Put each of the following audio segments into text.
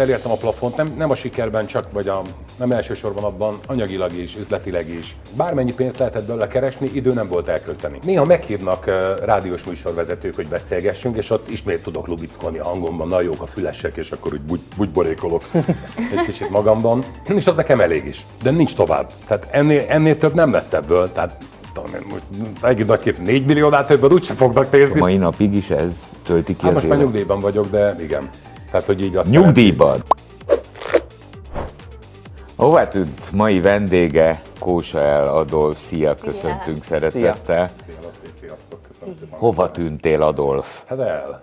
elértem a plafont, nem, nem a sikerben csak, vagy a, nem elsősorban abban, anyagilag is, üzletileg is. Bármennyi pénzt lehetett belőle keresni, idő nem volt elkölteni. Néha meghívnak uh, rádiós műsorvezetők, hogy beszélgessünk, és ott ismét tudok lubickolni a hangomban, na jók a fülesek, és akkor úgy bugy, bugyborékolok egy kicsit magamban, és az nekem elég is. De nincs tovább. Tehát ennél, ennél több nem lesz ebből. Tehát tudom én, most egy nagy kép 4 milliónál többet úgyse fognak nézni. Mai napig is ez tölti ki Hát most már nyugdíjban vagyok, de igen. Tehát, hogy így azt Nyugdíjban. Hová tűnt mai vendége Kósa El Adolf? Szia, köszöntünk szeretettel. Szia, sziasztok, köszönöm szépen. Hova tűntél, Adolf? Hát el.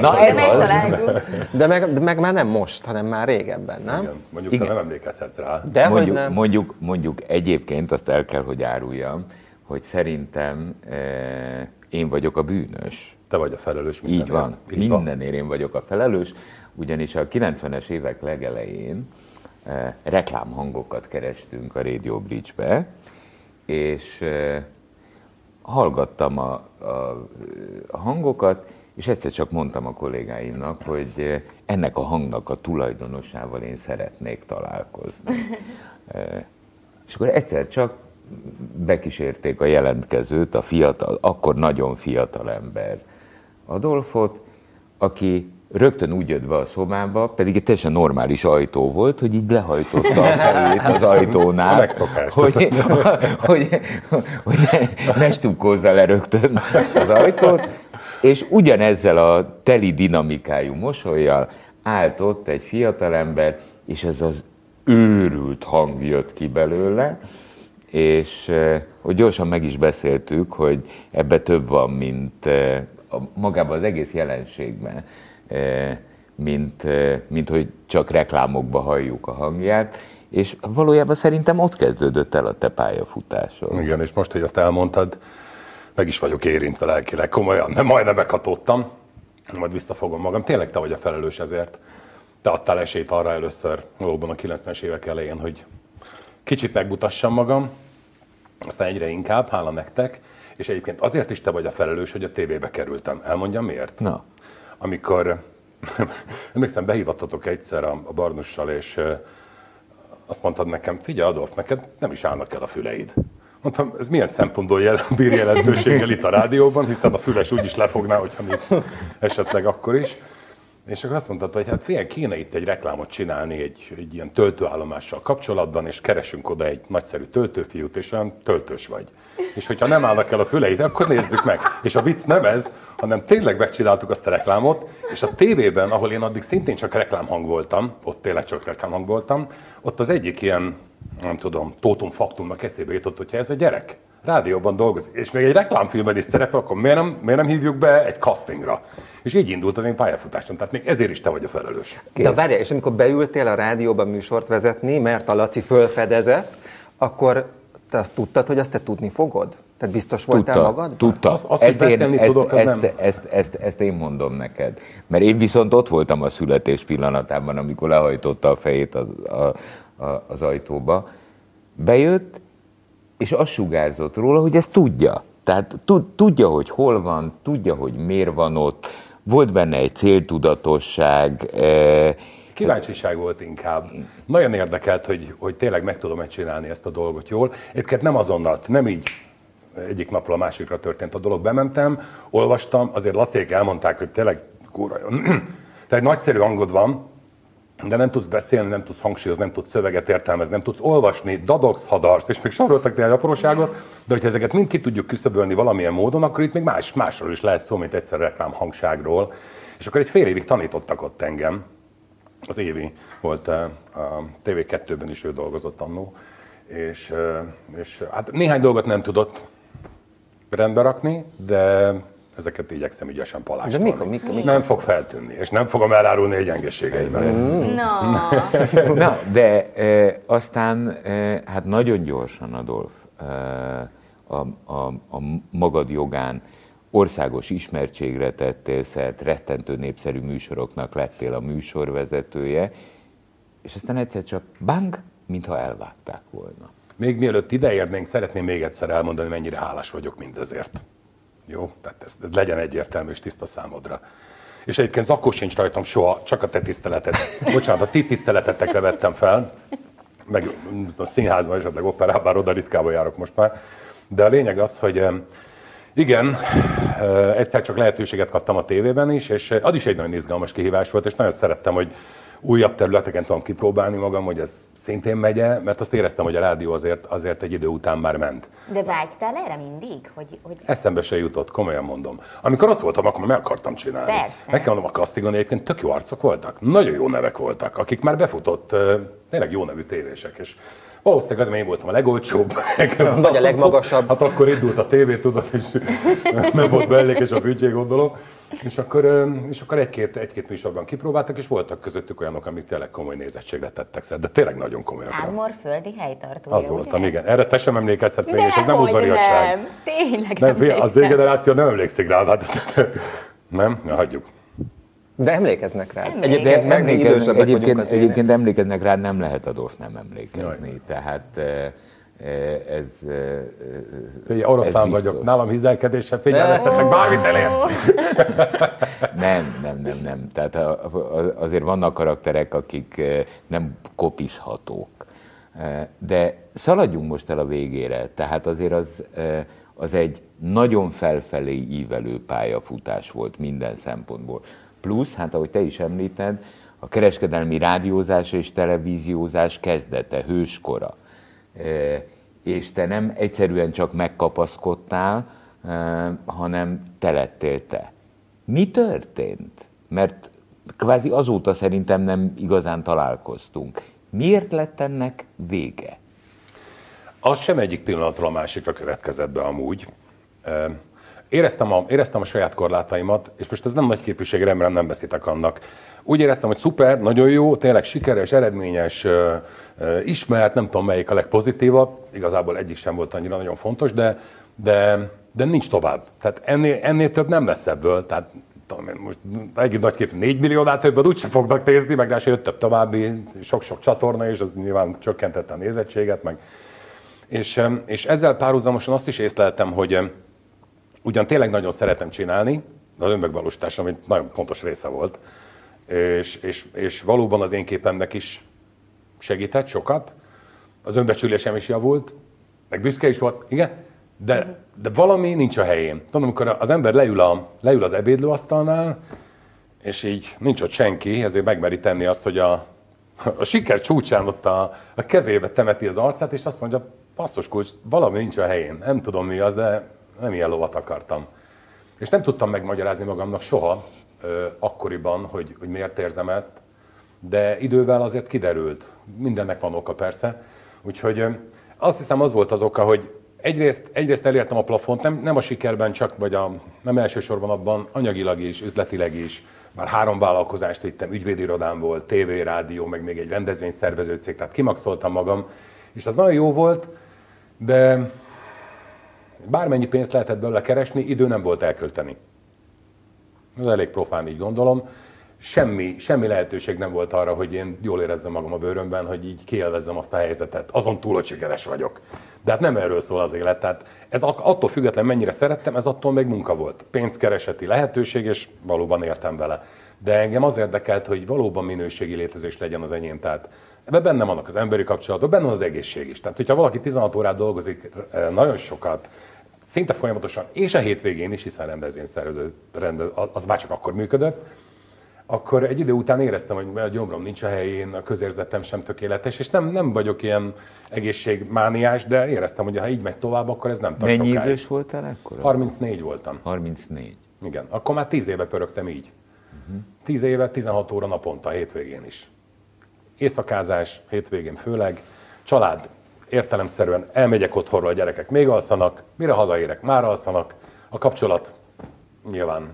Na De ez az. megtaláltuk. De meg, de meg már nem most, hanem már régebben, nem? Igen, mondjuk Igen. nem emlékezhetsz rá. De hogy Mondjuk, nem. mondjuk, mondjuk egyébként azt el kell, hogy áruljam, hogy szerintem eh, én vagyok a bűnös. Te vagy a felelős Így mindenért. van, Így van. mindenért én vagyok a felelős, ugyanis a 90-es évek legelején eh, reklámhangokat kerestünk a Radio Bridge-be, és eh, hallgattam a, a, a hangokat, és egyszer csak mondtam a kollégáimnak, hogy eh, ennek a hangnak a tulajdonosával én szeretnék találkozni. Eh, és akkor egyszer csak bekísérték a jelentkezőt, a fiatal, akkor nagyon fiatal ember, Adolfot, aki rögtön úgy jött be a szobába, pedig egy teljesen normális ajtó volt, hogy így lehajtotta a fejét az ajtónál, megszokás. hogy, hogy, hogy ne, ne stukkozza le rögtön az ajtót, és ugyanezzel a teli dinamikájú mosolyjal állt ott egy fiatalember, és ez az őrült hang jött ki belőle, és eh, hogy gyorsan meg is beszéltük, hogy ebbe több van, mint eh, magában az egész jelenségben, eh, mint, eh, mint hogy csak reklámokba halljuk a hangját, és valójában szerintem ott kezdődött el a te pályafutásod. Igen, és most, hogy azt elmondtad, meg is vagyok érintve lelkileg, komolyan, de majdnem meghatódtam. Majd visszafogom magam. Tényleg te vagy a felelős ezért. Te adtál esélyt arra először, valóban a 90-es évek elején, hogy kicsit megmutassam magam, aztán egyre inkább, hála nektek, és egyébként azért is te vagy a felelős, hogy a tévébe kerültem. Elmondjam miért? Na, amikor emlékszem, behívattatok egyszer a, a Barnussal, és azt mondtad nekem, figyelj Adolf, neked nem is állnak el a füleid. Mondtam, ez milyen szempontból jel, bír jelentőséggel itt a rádióban, hiszen a füles úgy is lefogná, hogyha mi esetleg akkor is. És akkor azt mondtad, hogy hát figyelj, kéne itt egy reklámot csinálni egy, egy ilyen töltőállomással kapcsolatban, és keresünk oda egy nagyszerű töltőfiút, és olyan töltős vagy. És hogyha nem állnak el a füleid, akkor nézzük meg. És a vicc nem ez, hanem tényleg megcsináltuk azt a reklámot, és a tévében, ahol én addig szintén csak reklámhang voltam, ott tényleg csak reklámhang voltam, ott az egyik ilyen, nem tudom, tótum faktumnak eszébe jutott, hogyha ez a gyerek rádióban dolgozik, és még egy reklámfilmben is szerepel, akkor miért nem, miért nem hívjuk be egy castingra? És így indult az én pályafutásom, tehát még ezért is te vagy a felelős. De várjál, és amikor beültél a rádióban műsort vezetni, mert a Laci fölfedezett, akkor te azt tudtad, hogy azt te tudni fogod? Tehát biztos voltál tudta, magadban? tudta. Azt- azt, hogy beszélni ezt, tudok, az ezt, nem. ezt, ezt, ezt, ezt én mondom neked. Mert én viszont ott voltam a születés pillanatában, amikor lehajtotta a fejét az, a, a, az ajtóba. Bejött, és azt sugárzott róla, hogy ezt tudja. Tehát tud, tudja, hogy hol van, tudja, hogy miért van ott, volt benne egy céltudatosság, eh, Kíváncsiság volt inkább. Nagyon érdekelt, hogy, hogy tényleg meg tudom-e csinálni ezt a dolgot jól. Egyébként nem azonnal, nem így egyik napról a másikra történt a dolog. Bementem, olvastam, azért Lacék elmondták, hogy tényleg kúra jó. Te egy nagyszerű hangod van, de nem tudsz beszélni, nem tudsz hangsúlyozni, nem tudsz szöveget értelmezni, nem tudsz olvasni, dadogsz, hadarsz, és még soroltak néhány apróságot, de hogyha ezeket mind ki tudjuk küszöbölni valamilyen módon, akkor itt még más, másról is lehet szó, mint egyszer reklám hangságról. És akkor egy fél évig tanítottak ott engem, az Évi volt eh, a TV2-ben is, ő dolgozott annó, és, eh, és hát néhány dolgot nem tudott rendbe rakni, de ezeket igyekszem ügyesen palástolni. De mik a- mik a- mik a- Nem fog feltűnni, és nem fogom elárulni egy gyengeségeimet. Na, Na, de e, aztán e, hát nagyon gyorsan, Adolf, e, a, a, a magad jogán országos ismertségre tettél szert, rettentő népszerű műsoroknak lettél a műsorvezetője, és aztán egyszer csak bang, mintha elvágták volna. Még mielőtt ideérnénk, szeretném még egyszer elmondani, mennyire hálás vagyok mindezért. Jó? Tehát ez, ez legyen egyértelmű és tiszta számodra. És egyébként zakó sincs rajtam soha, csak a te tiszteletet. Bocsánat, a ti tiszteletetekre vettem fel, meg a színházban, esetleg operában, bár oda ritkában járok most már. De a lényeg az, hogy igen, egyszer csak lehetőséget kaptam a tévében is, és az is egy nagyon izgalmas kihívás volt, és nagyon szerettem, hogy újabb területeken tudom kipróbálni magam, hogy ez szintén megye, mert azt éreztem, hogy a rádió azért, azért egy idő után már ment. De vágytál erre mindig? Hogy, hogy... Eszembe se jutott, komolyan mondom. Amikor ott voltam, akkor meg akartam csinálni. Persze. Meg kell mondom, a Castigon egyébként tök jó arcok voltak, nagyon jó nevek voltak, akik már befutott, tényleg jó nevű tévések, és Valószínűleg az, én voltam a legolcsóbb. Vagy a legmagasabb. Hát akkor indult a tévé, tudod, és nem volt bellékes a büdzsé, gondolom. És akkor, és akkor egy-két, egy-két műsorban kipróbáltak, és voltak közöttük olyanok, amik tényleg komoly nézettségre tettek szed, de tényleg nagyon komolyan. Ármor földi helytartója, Az ugye? voltam, igen. Erre te sem emlékezhetsz még, és ez nem udvariasság. Nem, tényleg Nem, figyelj, az emlékszem. én generáció nem emlékszik rá, hát nem? Na, hagyjuk. De emlékeznek rá. Emlékeznek. Egyébként meg emlékeznek, egyébként, egyébként emlékeznek rá, nem lehet adós nem emlékezni. Jaj. Tehát eh, eh, ez... eh, Figyelj, oroszlán ez vagyok, nálam hizelkedéssel figyelmeztetek, bármit elérsz. Nem, nem, nem, nem. Tehát azért vannak karakterek, akik eh, nem kopizhatók. Eh, De szaladjunk most el a végére. Tehát azért az, eh, az egy nagyon felfelé ívelő pályafutás volt minden szempontból. Plusz, hát ahogy te is említed, a kereskedelmi rádiózás és televíziózás kezdete, hőskora. És te nem egyszerűen csak megkapaszkodtál, hanem te lettél te. Mi történt? Mert kvázi azóta szerintem nem igazán találkoztunk. Miért lett ennek vége? Az sem egyik pillanatról a másikra következett be amúgy. Éreztem a, éreztem a saját korlátaimat, és most ez nem nagy képűség, remélem nem beszéltek annak. Úgy éreztem, hogy szuper, nagyon jó, tényleg sikeres, eredményes, ismert, nem tudom melyik a legpozitívabb, igazából egyik sem volt annyira nagyon fontos, de, de, de nincs tovább. Tehát ennél, ennél több nem lesz ebből. Tehát tudom most egy nagy kép 4 milliónál többet úgyse fognak nézni, meg rá se jött további sok-sok csatorna, és az nyilván csökkentette a nézettséget, meg és, és ezzel párhuzamosan azt is észleltem, hogy ugyan tényleg nagyon szeretem csinálni, de az önmegvalósítás, ami nagyon fontos része volt, és, és, és valóban az én képemnek is segített sokat, az önbecsülésem is javult, meg büszke is volt, igen, de, de valami nincs a helyén. Tudom, amikor az ember leül, a, leül az ebédlőasztalnál, és így nincs ott senki, ezért megmeri tenni azt, hogy a, a siker csúcsán ott a, a kezébe temeti az arcát, és azt mondja, passzos kulcs, valami nincs a helyén. Nem tudom mi az, de nem ilyen lovat akartam. És nem tudtam megmagyarázni magamnak soha akkoriban, hogy, hogy miért érzem ezt, de idővel azért kiderült. Mindennek van oka persze. Úgyhogy azt hiszem az volt az oka, hogy egyrészt, egyrészt elértem a plafont, nem, nem a sikerben csak, vagy a, nem elsősorban abban, anyagilag is, üzletileg is. Már három vállalkozást vittem, ügyvédirodám volt, tévé, rádió, meg még egy rendezvényszervező cég, tehát kimaxoltam magam, és az nagyon jó volt, de bármennyi pénzt lehetett belőle keresni, idő nem volt elkölteni. Ez elég profán, így gondolom. Semmi, semmi lehetőség nem volt arra, hogy én jól érezzem magam a bőrömben, hogy így kielvezzem azt a helyzetet. Azon túl, hogy sikeres vagyok. De hát nem erről szól az élet. Tehát ez attól független, mennyire szerettem, ez attól még munka volt. Pénzkereseti lehetőség, és valóban értem vele. De engem az érdekelt, hogy valóban minőségi létezés legyen az enyém. Tehát ebben benne vannak az emberi kapcsolatok, benne van az egészség is. Tehát, hogyha valaki 16 órát dolgozik, eh, nagyon sokat, szinte folyamatosan, és a hétvégén is, hiszen rendezvényszervező, rendez, az már csak akkor működött, akkor egy idő után éreztem, hogy a gyomrom nincs a helyén, a közérzetem sem tökéletes, és nem, nem vagyok ilyen egészségmániás, de éreztem, hogy ha így megy tovább, akkor ez nem tart Mennyi sokáig. idős voltál akkor? 34 voltam. 34. Igen, akkor már 10 éve pörögtem így. 10 éve, 16 óra naponta, hétvégén is. Éjszakázás, hétvégén főleg, család, értelemszerűen elmegyek otthonról, a gyerekek még alszanak, mire hazaérek, már alszanak, a kapcsolat nyilván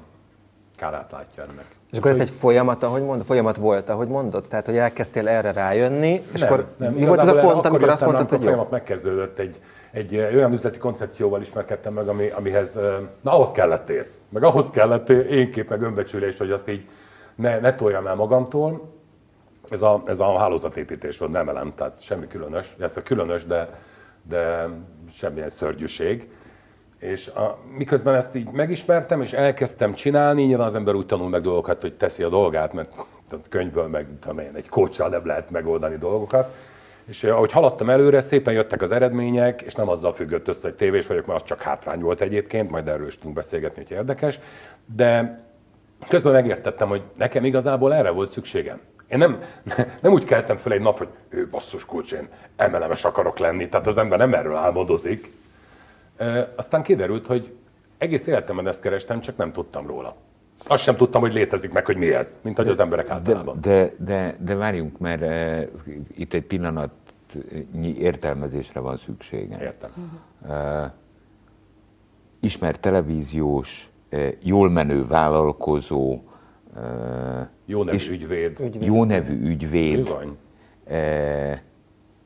kárát látja ennek. És akkor ez egy folyamat, ahogy mondod, folyamat volt, ahogy mondod? Tehát, hogy elkezdtél erre rájönni, és nem, akkor nem, mi volt ez a pont, amikor azt mondtad, hogy amikor folyamat megkezdődött, egy, egy eh, olyan üzleti koncepcióval ismerkedtem meg, ami, amihez, eh, na ahhoz kellett ész, meg ahhoz kellett én kép, meg önbecsülés, hogy azt így ne, ne toljam el magamtól. Ez a, ez a hálózatépítés volt, nem elem, tehát semmi különös, illetve különös, de, de semmilyen szörnyűség. És a, miközben ezt így megismertem, és elkezdtem csinálni, nyilván az ember úgy tanul meg dolgokat, hogy teszi a dolgát, mert tehát könyvből meg tudom egy kócsal nem lehet megoldani dolgokat. És eh, ahogy haladtam előre, szépen jöttek az eredmények, és nem azzal függött össze, hogy tévés vagyok, mert az csak hátrány volt egyébként, majd erről is tudunk beszélgetni, hogy érdekes. De közben megértettem, hogy nekem igazából erre volt szükségem. Én nem, nem úgy keltem fel egy nap, hogy ő basszus kulcs, én emelemes akarok lenni, tehát az ember nem erről álmodozik. E, aztán kiderült, hogy egész életemben ezt kerestem, csak nem tudtam róla. Azt sem tudtam, hogy létezik meg, hogy mi ez, mint hogy az emberek általában. De, de, de, de várjunk, mert uh, itt egy pillanatnyi értelmezésre van szüksége. Értem. Uh, ismert televíziós, uh, jól menő vállalkozó, Jó nevű és ügyvéd. jó nevű ügyvéd. Bizony. Uh,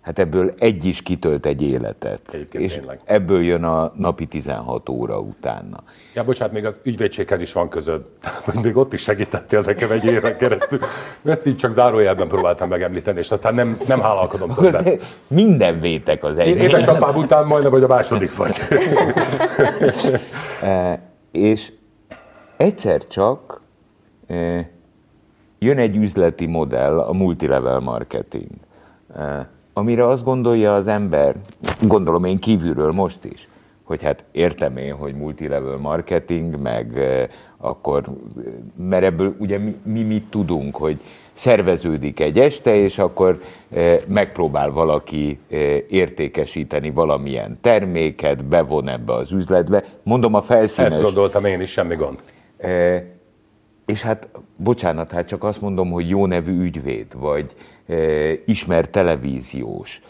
hát ebből egy is kitölt egy életet. Egyébként és tényleg. ebből jön a napi 16 óra utána. Ja, bocsánat, még az ügyvédséghez is van közöd. Tehát, hogy még ott is segítettél nekem egy éven keresztül. Ezt így csak zárójelben próbáltam megemlíteni, és aztán nem, nem hálalkodom többet. De minden vétek az Én egy. édesapám után majdnem, vagy a második vagy. E, és egyszer csak e, jön egy üzleti modell, a multilevel marketing, amire azt gondolja az ember, gondolom én kívülről most is, hogy hát értem én, hogy multilevel marketing, meg akkor, mert ebből ugye mi, mi mit tudunk, hogy szerveződik egy este, és akkor megpróbál valaki értékesíteni valamilyen terméket, bevon ebbe az üzletbe. Mondom a Ezt felszínes... gondoltam én is, semmi gond. És hát, bocsánat, hát csak azt mondom, hogy jó nevű ügyvéd, vagy e, ismert televíziós.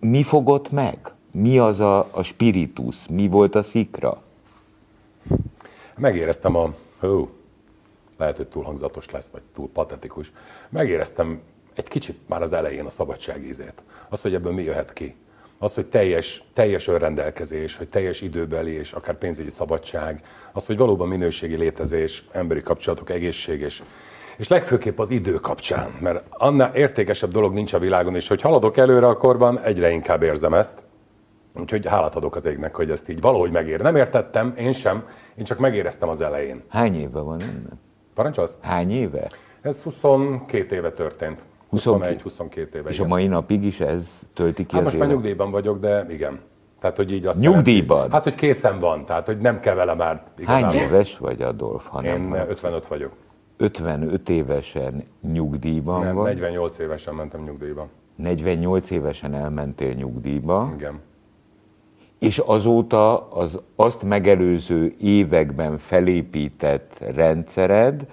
Mi fogott meg? Mi az a, a spiritus? Mi volt a szikra? Megéreztem a... Hú, lehet, hogy túl hangzatos lesz, vagy túl patetikus. Megéreztem egy kicsit már az elején a szabadság ízét. Az, hogy ebből mi jöhet ki. Az, hogy teljes, teljes önrendelkezés, hogy teljes időbeli és akár pénzügyi szabadság, az, hogy valóban minőségi létezés, emberi kapcsolatok, egészség és, és legfőképp az idő kapcsán, mert annál értékesebb dolog nincs a világon, és hogy haladok előre a korban, egyre inkább érzem ezt. Úgyhogy hálát adok az égnek, hogy ezt így valahogy megér. Nem értettem, én sem, én csak megéreztem az elején. Hány éve van ennek? Parancsolsz? Hány éve? Ez 22 éve történt. 22. 21-22 éve. És a igen. mai napig is ez tölti ki Hát most már élet? nyugdíjban vagyok, de igen. Tehát, hogy így azt Nyugdíjban? jelenti- Hát, hogy készen van, tehát, hogy nem kell vele már Hány igazából. éves vagy, Adolf? Ha Én van? 55 vagyok. 55 évesen nyugdíjban Nem, vagy, 48 évesen mentem nyugdíjba. 48 évesen elmentél nyugdíjba, Igen. és azóta az azt megelőző években felépített rendszered,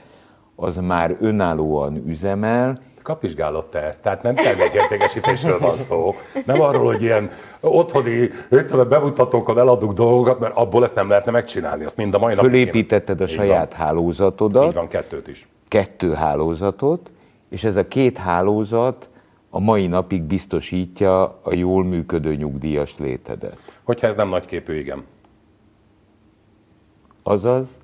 az már önállóan üzemel, Kapizsgálod te ezt, tehát nem termékértékesítésről van szó. Nem arról, hogy ilyen otthoni bemutatókon eladunk dolgokat, mert abból ezt nem lehetne megcsinálni. Azt mind a mai napig fölépítetted a saját van. hálózatodat, Így van, kettőt is. kettő hálózatot, és ez a két hálózat a mai napig biztosítja a jól működő nyugdíjas létedet. Hogyha ez nem nagyképű, igen. Azaz,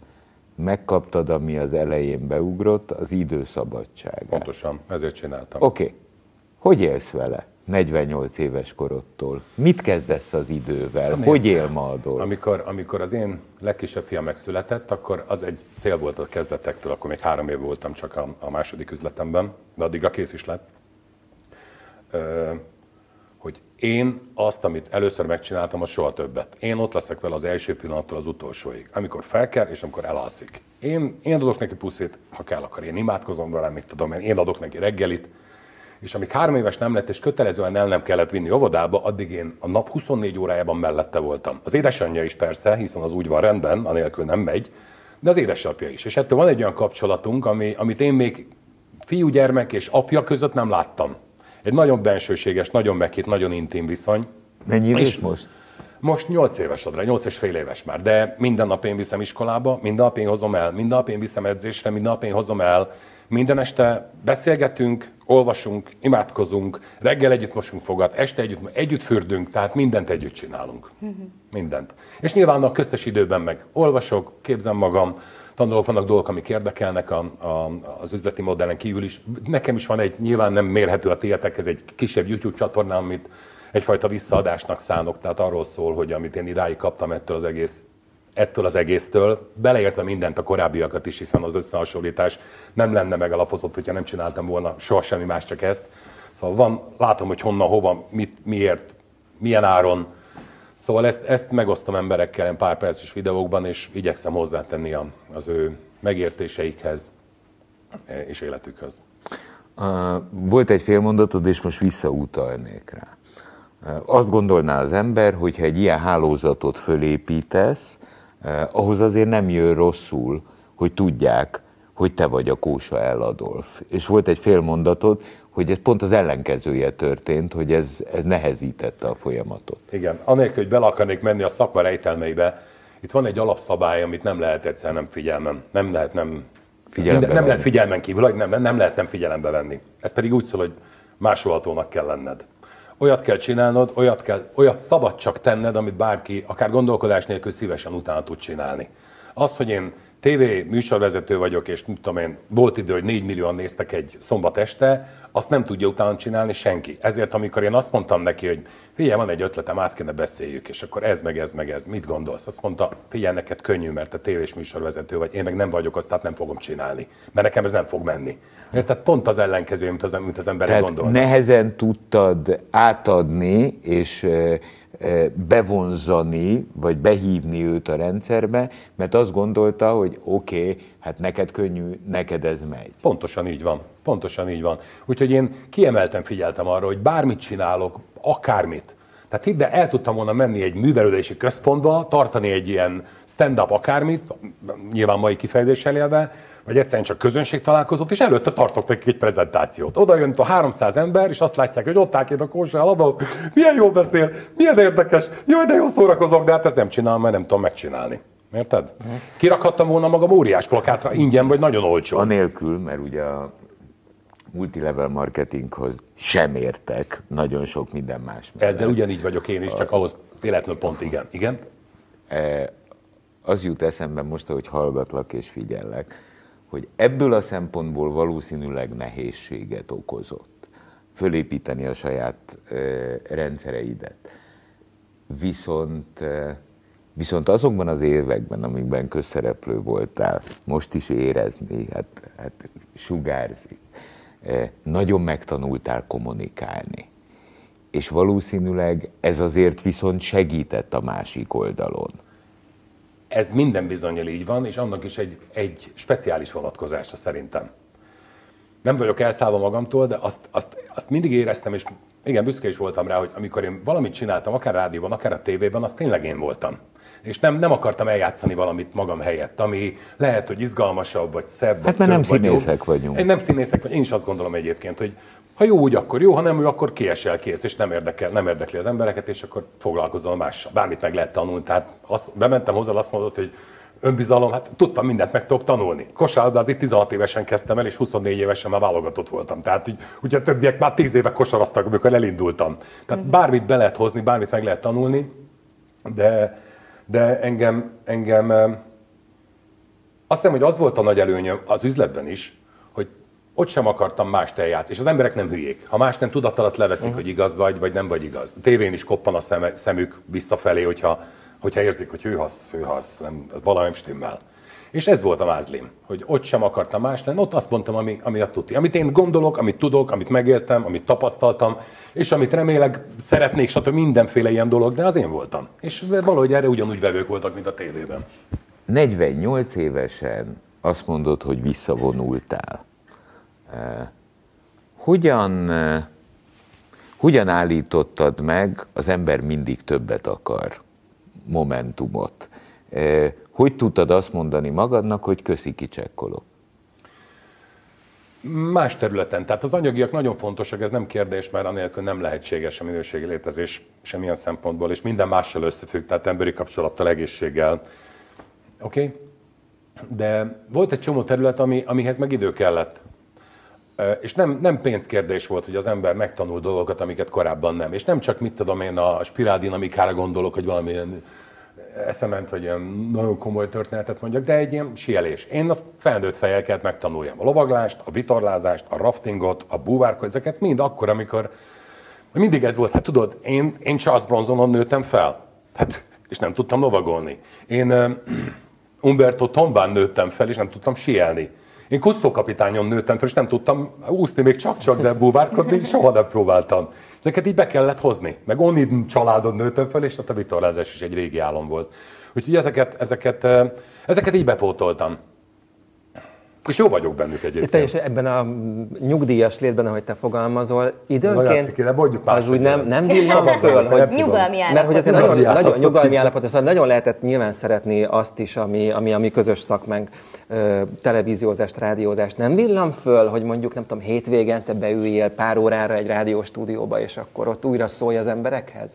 megkaptad, ami az elején beugrott, az időszabadságát. Pontosan, ezért csináltam. Oké, okay. hogy élsz vele 48 éves korodtól? Mit kezdesz az idővel? Hogy él ma a dolog? Amikor, amikor az én legkisebb fiam megszületett, akkor az egy cél volt a kezdetektől, akkor még három év voltam csak a, a második üzletemben, de addigra kész is lett. Ö, hogy én azt, amit először megcsináltam, az soha többet. Én ott leszek vele az első pillanattól az utolsóig. Amikor felkel, és amikor elalszik. Én, én adok neki puszit, ha kell, akkor én imádkozom vele, mit tudom én, én adok neki reggelit, és amíg három éves nem lett, és kötelezően el nem kellett vinni óvodába, addig én a nap 24 órájában mellette voltam. Az édesanyja is persze, hiszen az úgy van rendben, anélkül nem megy, de az édesapja is. És ettől van egy olyan kapcsolatunk, ami, amit én még fiúgyermek és apja között nem láttam. Egy nagyon bensőséges, nagyon meghitt, nagyon intim viszony. Mennyire És is most? Most 8 éves adra, 8 és fél éves már, de minden nap én viszem iskolába, minden nap én hozom el, minden nap én viszem edzésre, minden nap én hozom el, minden este beszélgetünk, olvasunk, imádkozunk, reggel együtt mosunk fogat, este együtt, együtt fürdünk, tehát mindent együtt csinálunk. Mindent. És nyilván a köztes időben meg olvasok, képzem magam, tanulok, vannak dolgok, amik érdekelnek a, a, az üzleti modellen kívül is. Nekem is van egy, nyilván nem mérhető a tiétek, ez egy kisebb YouTube csatornám, amit egyfajta visszaadásnak szánok, tehát arról szól, hogy amit én idáig kaptam ettől az egész ettől az egésztől, beleértve mindent a korábbiakat is, hiszen az összehasonlítás nem lenne megalapozott, hogyha nem csináltam volna soha semmi más, csak ezt. Szóval van, látom, hogy honnan, hova, mit, miért, milyen áron. Szóval ezt, ezt megosztom emberekkel ilyen pár perces videókban, és igyekszem hozzátenni az ő megértéseikhez és életükhöz. Volt egy félmondatod, és most visszautalnék rá. Azt gondolná az ember, hogy ha egy ilyen hálózatot fölépítesz, ahhoz azért nem jön rosszul, hogy tudják, hogy te vagy a Kósa Eladolf. És volt egy félmondatod, hogy ez pont az ellenkezője történt, hogy ez, ez nehezítette a folyamatot. Igen, anélkül, hogy bele akarnék menni a szakma rejtelmeibe, itt van egy alapszabály, amit nem lehet egyszer nem figyelmem, nem lehet nem, Figyelembe nem venni. lehet figyelmen kívül, nem, nem lehet nem figyelembe venni. Ez pedig úgy szól, hogy másolhatónak kell lenned. Olyat kell csinálnod, olyat, kell, olyat szabad csak tenned, amit bárki, akár gondolkodás nélkül szívesen utána tud csinálni. Az, hogy én TV műsorvezető vagyok, és mit tudom én, volt idő, hogy 4 millióan néztek egy szombat este, azt nem tudja utána csinálni senki. Ezért, amikor én azt mondtam neki, hogy figyelj, van egy ötletem, át kéne beszéljük, és akkor ez, meg ez, meg ez, mit gondolsz? Azt mondta, figyelj, neked könnyű, mert te tévés műsorvezető vagy, én meg nem vagyok, azt tehát nem fogom csinálni, mert nekem ez nem fog menni. Érted? Pont az ellenkező, mint az, mint az emberek Tehát gondolnak. nehezen tudtad átadni és bevonzani, vagy behívni őt a rendszerbe, mert azt gondolta, hogy oké, okay, hát neked könnyű, neked ez megy. Pontosan így van. Pontosan így van. Úgyhogy én kiemelten figyeltem arra, hogy bármit csinálok, akármit. Tehát hidd, el tudtam volna menni egy művelődési központba, tartani egy ilyen stand-up akármit, nyilván mai kifejezéssel élve, vagy egyszerűen csak közönség találkozott, és előtte tartok nekik egy prezentációt. Oda jön a 300 ember, és azt látják, hogy ott áll két a kósa eladó, milyen jól beszél, milyen érdekes, jó, de jó szórakozok, de hát ezt nem csinálom, mert nem tudom megcsinálni. Érted? Kirakhattam volna magam óriás plakátra, ingyen vagy nagyon olcsó. Anélkül, mert ugye a multilevel marketinghoz sem értek, nagyon sok minden más. mellett. Ezzel ugyanígy vagyok én is, csak ahhoz véletlenül pont igen. Igen? az jut eszembe most, hogy hallgatlak és figyellek, hogy ebből a szempontból valószínűleg nehézséget okozott fölépíteni a saját rendszereidet. Viszont, viszont azokban az években, amikben közszereplő voltál, most is érezni, hát, hát sugárzik, nagyon megtanultál kommunikálni. És valószínűleg ez azért viszont segített a másik oldalon. Ez minden bizonyal így van, és annak is egy, egy speciális vonatkozása szerintem. Nem vagyok elszállva magamtól, de azt, azt, azt mindig éreztem, és igen, büszke is voltam rá, hogy amikor én valamit csináltam, akár rádióban, akár a tévében, az tényleg én voltam. És nem, nem akartam eljátszani valamit magam helyett, ami lehet, hogy izgalmasabb, vagy szebb. Hát mert nem színészek vagyunk. Én nem színészek vagy, én is azt gondolom egyébként, hogy ha jó úgy, akkor jó, ha nem jó, akkor kiesel kész, és nem, érdekel, nem érdekli az embereket, és akkor foglalkozom mással. Bármit meg lehet tanulni. Tehát azt, bementem hozzá, azt mondott, hogy önbizalom, hát tudtam mindent meg tudok tanulni. Kosárlabdázni 16 évesen kezdtem el, és 24 évesen már válogatott voltam. Tehát így, ugye a többiek már 10 éve kosaraztak, amikor elindultam. Tehát bármit be lehet hozni, bármit meg lehet tanulni, de, de engem, engem azt hiszem, hogy az volt a nagy előnyöm az üzletben is, ott sem akartam mást eljátszani, és az emberek nem hülyék. Ha más nem tudat alatt leveszik, uh-huh. hogy igaz vagy, vagy nem vagy igaz. A tévén is koppan a szeme, szemük visszafelé, hogyha, hogyha érzik, hogy hűhasz, hűhasz, nem, valami nem stimmel. És ez volt a mázlim, hogy ott sem akartam más lenni, ott azt mondtam, ami, ami a tuti. Amit én gondolok, amit tudok, amit megéltem, amit tapasztaltam, és amit remélek, szeretnék, stb. mindenféle ilyen dolog, de az én voltam. És valahogy erre ugyanúgy vevők voltak, mint a tévében. 48 évesen azt mondod, hogy visszavonultál. Hogyan, hogyan állítottad meg az ember mindig többet akar momentumot? Hogy tudtad azt mondani magadnak, hogy köszi, kicsekkolok? Más területen. Tehát az anyagiak nagyon fontosak, ez nem kérdés, mert anélkül nem lehetséges a minőségi létezés semmilyen szempontból, és minden mással összefügg, tehát emberi kapcsolattal, egészséggel. Oké? Okay? De volt egy csomó terület, ami, amihez meg idő kellett. És nem, nem pénzkérdés volt, hogy az ember megtanul dolgokat, amiket korábban nem. És nem csak, mit tudom én, a spiráldinamikára gondolok, hogy valamilyen eszement, hogy ilyen nagyon komoly történetet mondjak, de egy ilyen sielés. Én azt felnőtt fejjel kellett megtanuljam. A lovaglást, a vitorlázást, a raftingot, a búvárkot, ezeket mind akkor, amikor Mindig ez volt, hát tudod, én, én Charles Bronsonon nőttem fel, hát, és nem tudtam lovagolni. Én Umberto Tombán nőttem fel, és nem tudtam sielni. Én Kusztó kapitányon nőttem fel, és nem tudtam úszni még csak-csak, de búvárkodni soha nem próbáltam. Ezeket így be kellett hozni. Meg Onid családon nőttem fel, és a vitorlázás is egy régi álom volt. Úgyhogy ezeket, ezeket, ezeket így bepótoltam. És jó vagyok bennük egyébként. Te is ebben a nyugdíjas létben, ahogy te fogalmazol, időnként az úgy nem, nem villan föl, hogy nyugalmi állapot. Mert hogy azért nagyon, nagyon nyugalmi állapot, szóval nagyon lehetett nyilván szeretni azt is, ami, ami a mi közös szakmánk, televíziózást, rádiózást. Nem villan föl, hogy mondjuk, nem tudom, hétvégente beüljél pár órára egy rádióstúdióba, és akkor ott újra szólj az emberekhez?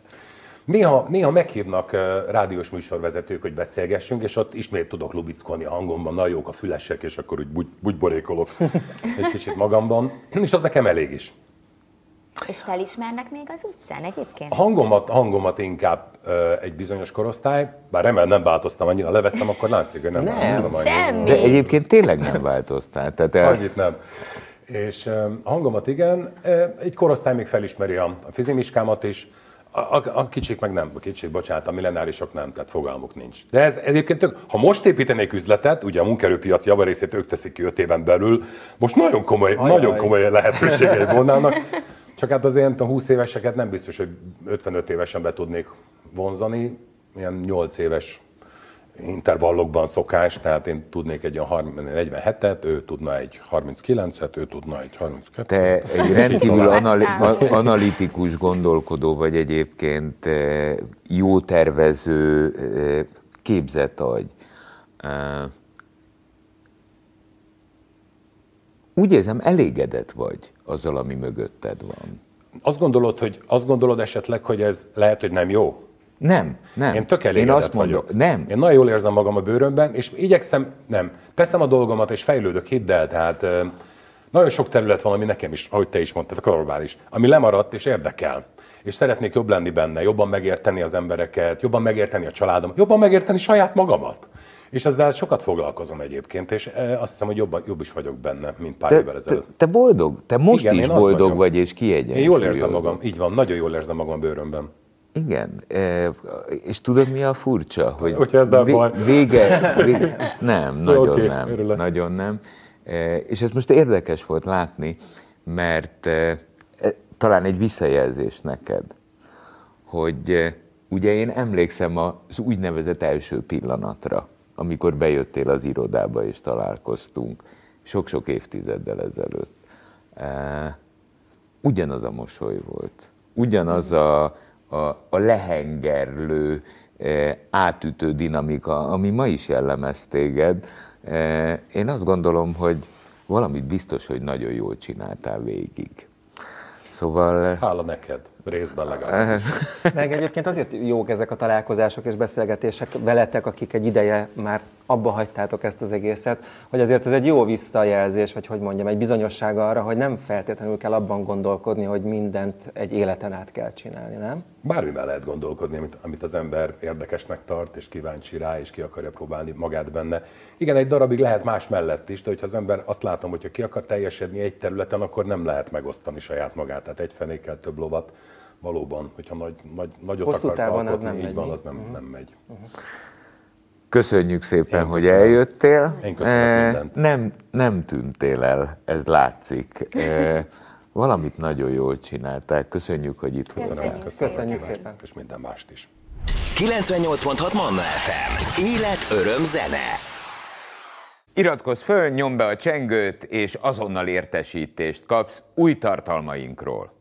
Néha, néha meghívnak rádiós műsorvezetők, hogy beszélgessünk, és ott ismét tudok lubickolni a hangomban, nagyon jók a fülesek, és akkor úgy bugy, bugyborékolok egy kicsit magamban, és az nekem elég is. És felismernek még az utcán egyébként? A hangomat, hangomat inkább uh, egy bizonyos korosztály, bár remélem nem változtam annyira, leveszem, akkor látszik, hogy nem, nem változtam annyira. Semmi. De egyébként tényleg nem változtál. Tehát el... Annyit nem. És a hangomat igen, egy korosztály még felismeri a, a fizimiskámat is, a, a, a kicsik meg nem, a kicsik, bocsánat, a millenárisok nem, tehát fogalmuk nincs. De ez egyébként tök, ha most építenék üzletet, ugye a munkerőpiac javarészét ők teszik ki öt éven belül, most nagyon komoly, Ajaj. nagyon komoly lehetőségei volnának. Csak hát azért a 20 éveseket nem biztos, hogy 55 évesen be tudnék vonzani, ilyen 8 éves intervallokban szokás, tehát én tudnék egy olyan 47-et, ő tudna egy 39-et, ő tudna egy 32-et. Te egy rendkívül anali- analitikus gondolkodó vagy egyébként, eh, jó tervező, eh, képzett agy. Eh, úgy érzem, elégedett vagy azzal, ami mögötted van. Azt gondolod, hogy, azt gondolod esetleg, hogy ez lehet, hogy nem jó? Nem, nem. Én tök elégedett Én azt mondom, vagyok. Nem. Én nagyon jól érzem magam a bőrömben, és igyekszem, nem. Teszem a dolgomat, és fejlődök, hidd el, tehát nagyon sok terület van, ami nekem is, ahogy te is mondtad, a karolvár is, ami lemaradt és érdekel. És szeretnék jobb lenni benne, jobban megérteni az embereket, jobban megérteni a családom, jobban megérteni saját magamat. És ezzel sokat foglalkozom egyébként, és azt hiszem, hogy jobban, jobb is vagyok benne, mint pár te, évvel ezelőtt. Te, te boldog? Te most Igen, is boldog vagy, és kiegyensúlyozom. Én jól érzem magam, így van, nagyon jól érzem magam a bőrömben. Igen, e, és tudod mi a furcsa? Hogy Hogyha ez nem. Vége, vége, nem, nagyon okay, nem, örülök. nagyon nem. E, és ez most érdekes volt látni, mert e, talán egy visszajelzés neked, hogy ugye én emlékszem az úgynevezett első pillanatra, amikor bejöttél az irodába és találkoztunk, sok-sok évtizeddel ezelőtt. Ugyanaz a mosoly volt, ugyanaz a a, a lehengerlő, e, átütő dinamika, ami ma is jellemez téged. E, én azt gondolom, hogy valamit biztos, hogy nagyon jól csináltál végig. Szóval... Hála neked részben legalábbis. Meg egyébként azért jók ezek a találkozások és beszélgetések veletek, akik egy ideje már abba hagytátok ezt az egészet, hogy azért ez egy jó visszajelzés, vagy hogy mondjam, egy bizonyosság arra, hogy nem feltétlenül kell abban gondolkodni, hogy mindent egy életen át kell csinálni, nem? Bármivel lehet gondolkodni, amit, amit az ember érdekesnek tart, és kíváncsi rá, és ki akarja próbálni magát benne. Igen, egy darabig lehet más mellett is, de hogyha az ember azt látom, hogyha ki akar teljesedni egy területen, akkor nem lehet megosztani saját magát. Tehát egy fenékkel több lovat valóban, hogyha nagy, nagy, nagyot Hosszú akarsz távon alkotni, az nem így megy. van, az nem, uh-huh. nem megy. Uh-huh. Köszönjük szépen, Én hogy köszönöm. eljöttél. Én köszönöm mindent. Nem, nem tűntél el, ez látszik. E, Valamit nagyon jól csináltál. Köszönjük, hogy itt Köszönöm, voltál. köszönöm, Köszönjük kíváncsi, szépen. És minden mást is. 98.6 Manna FM. Élet, öröm, zene. Iratkozz föl, nyomd be a csengőt, és azonnal értesítést kapsz új tartalmainkról.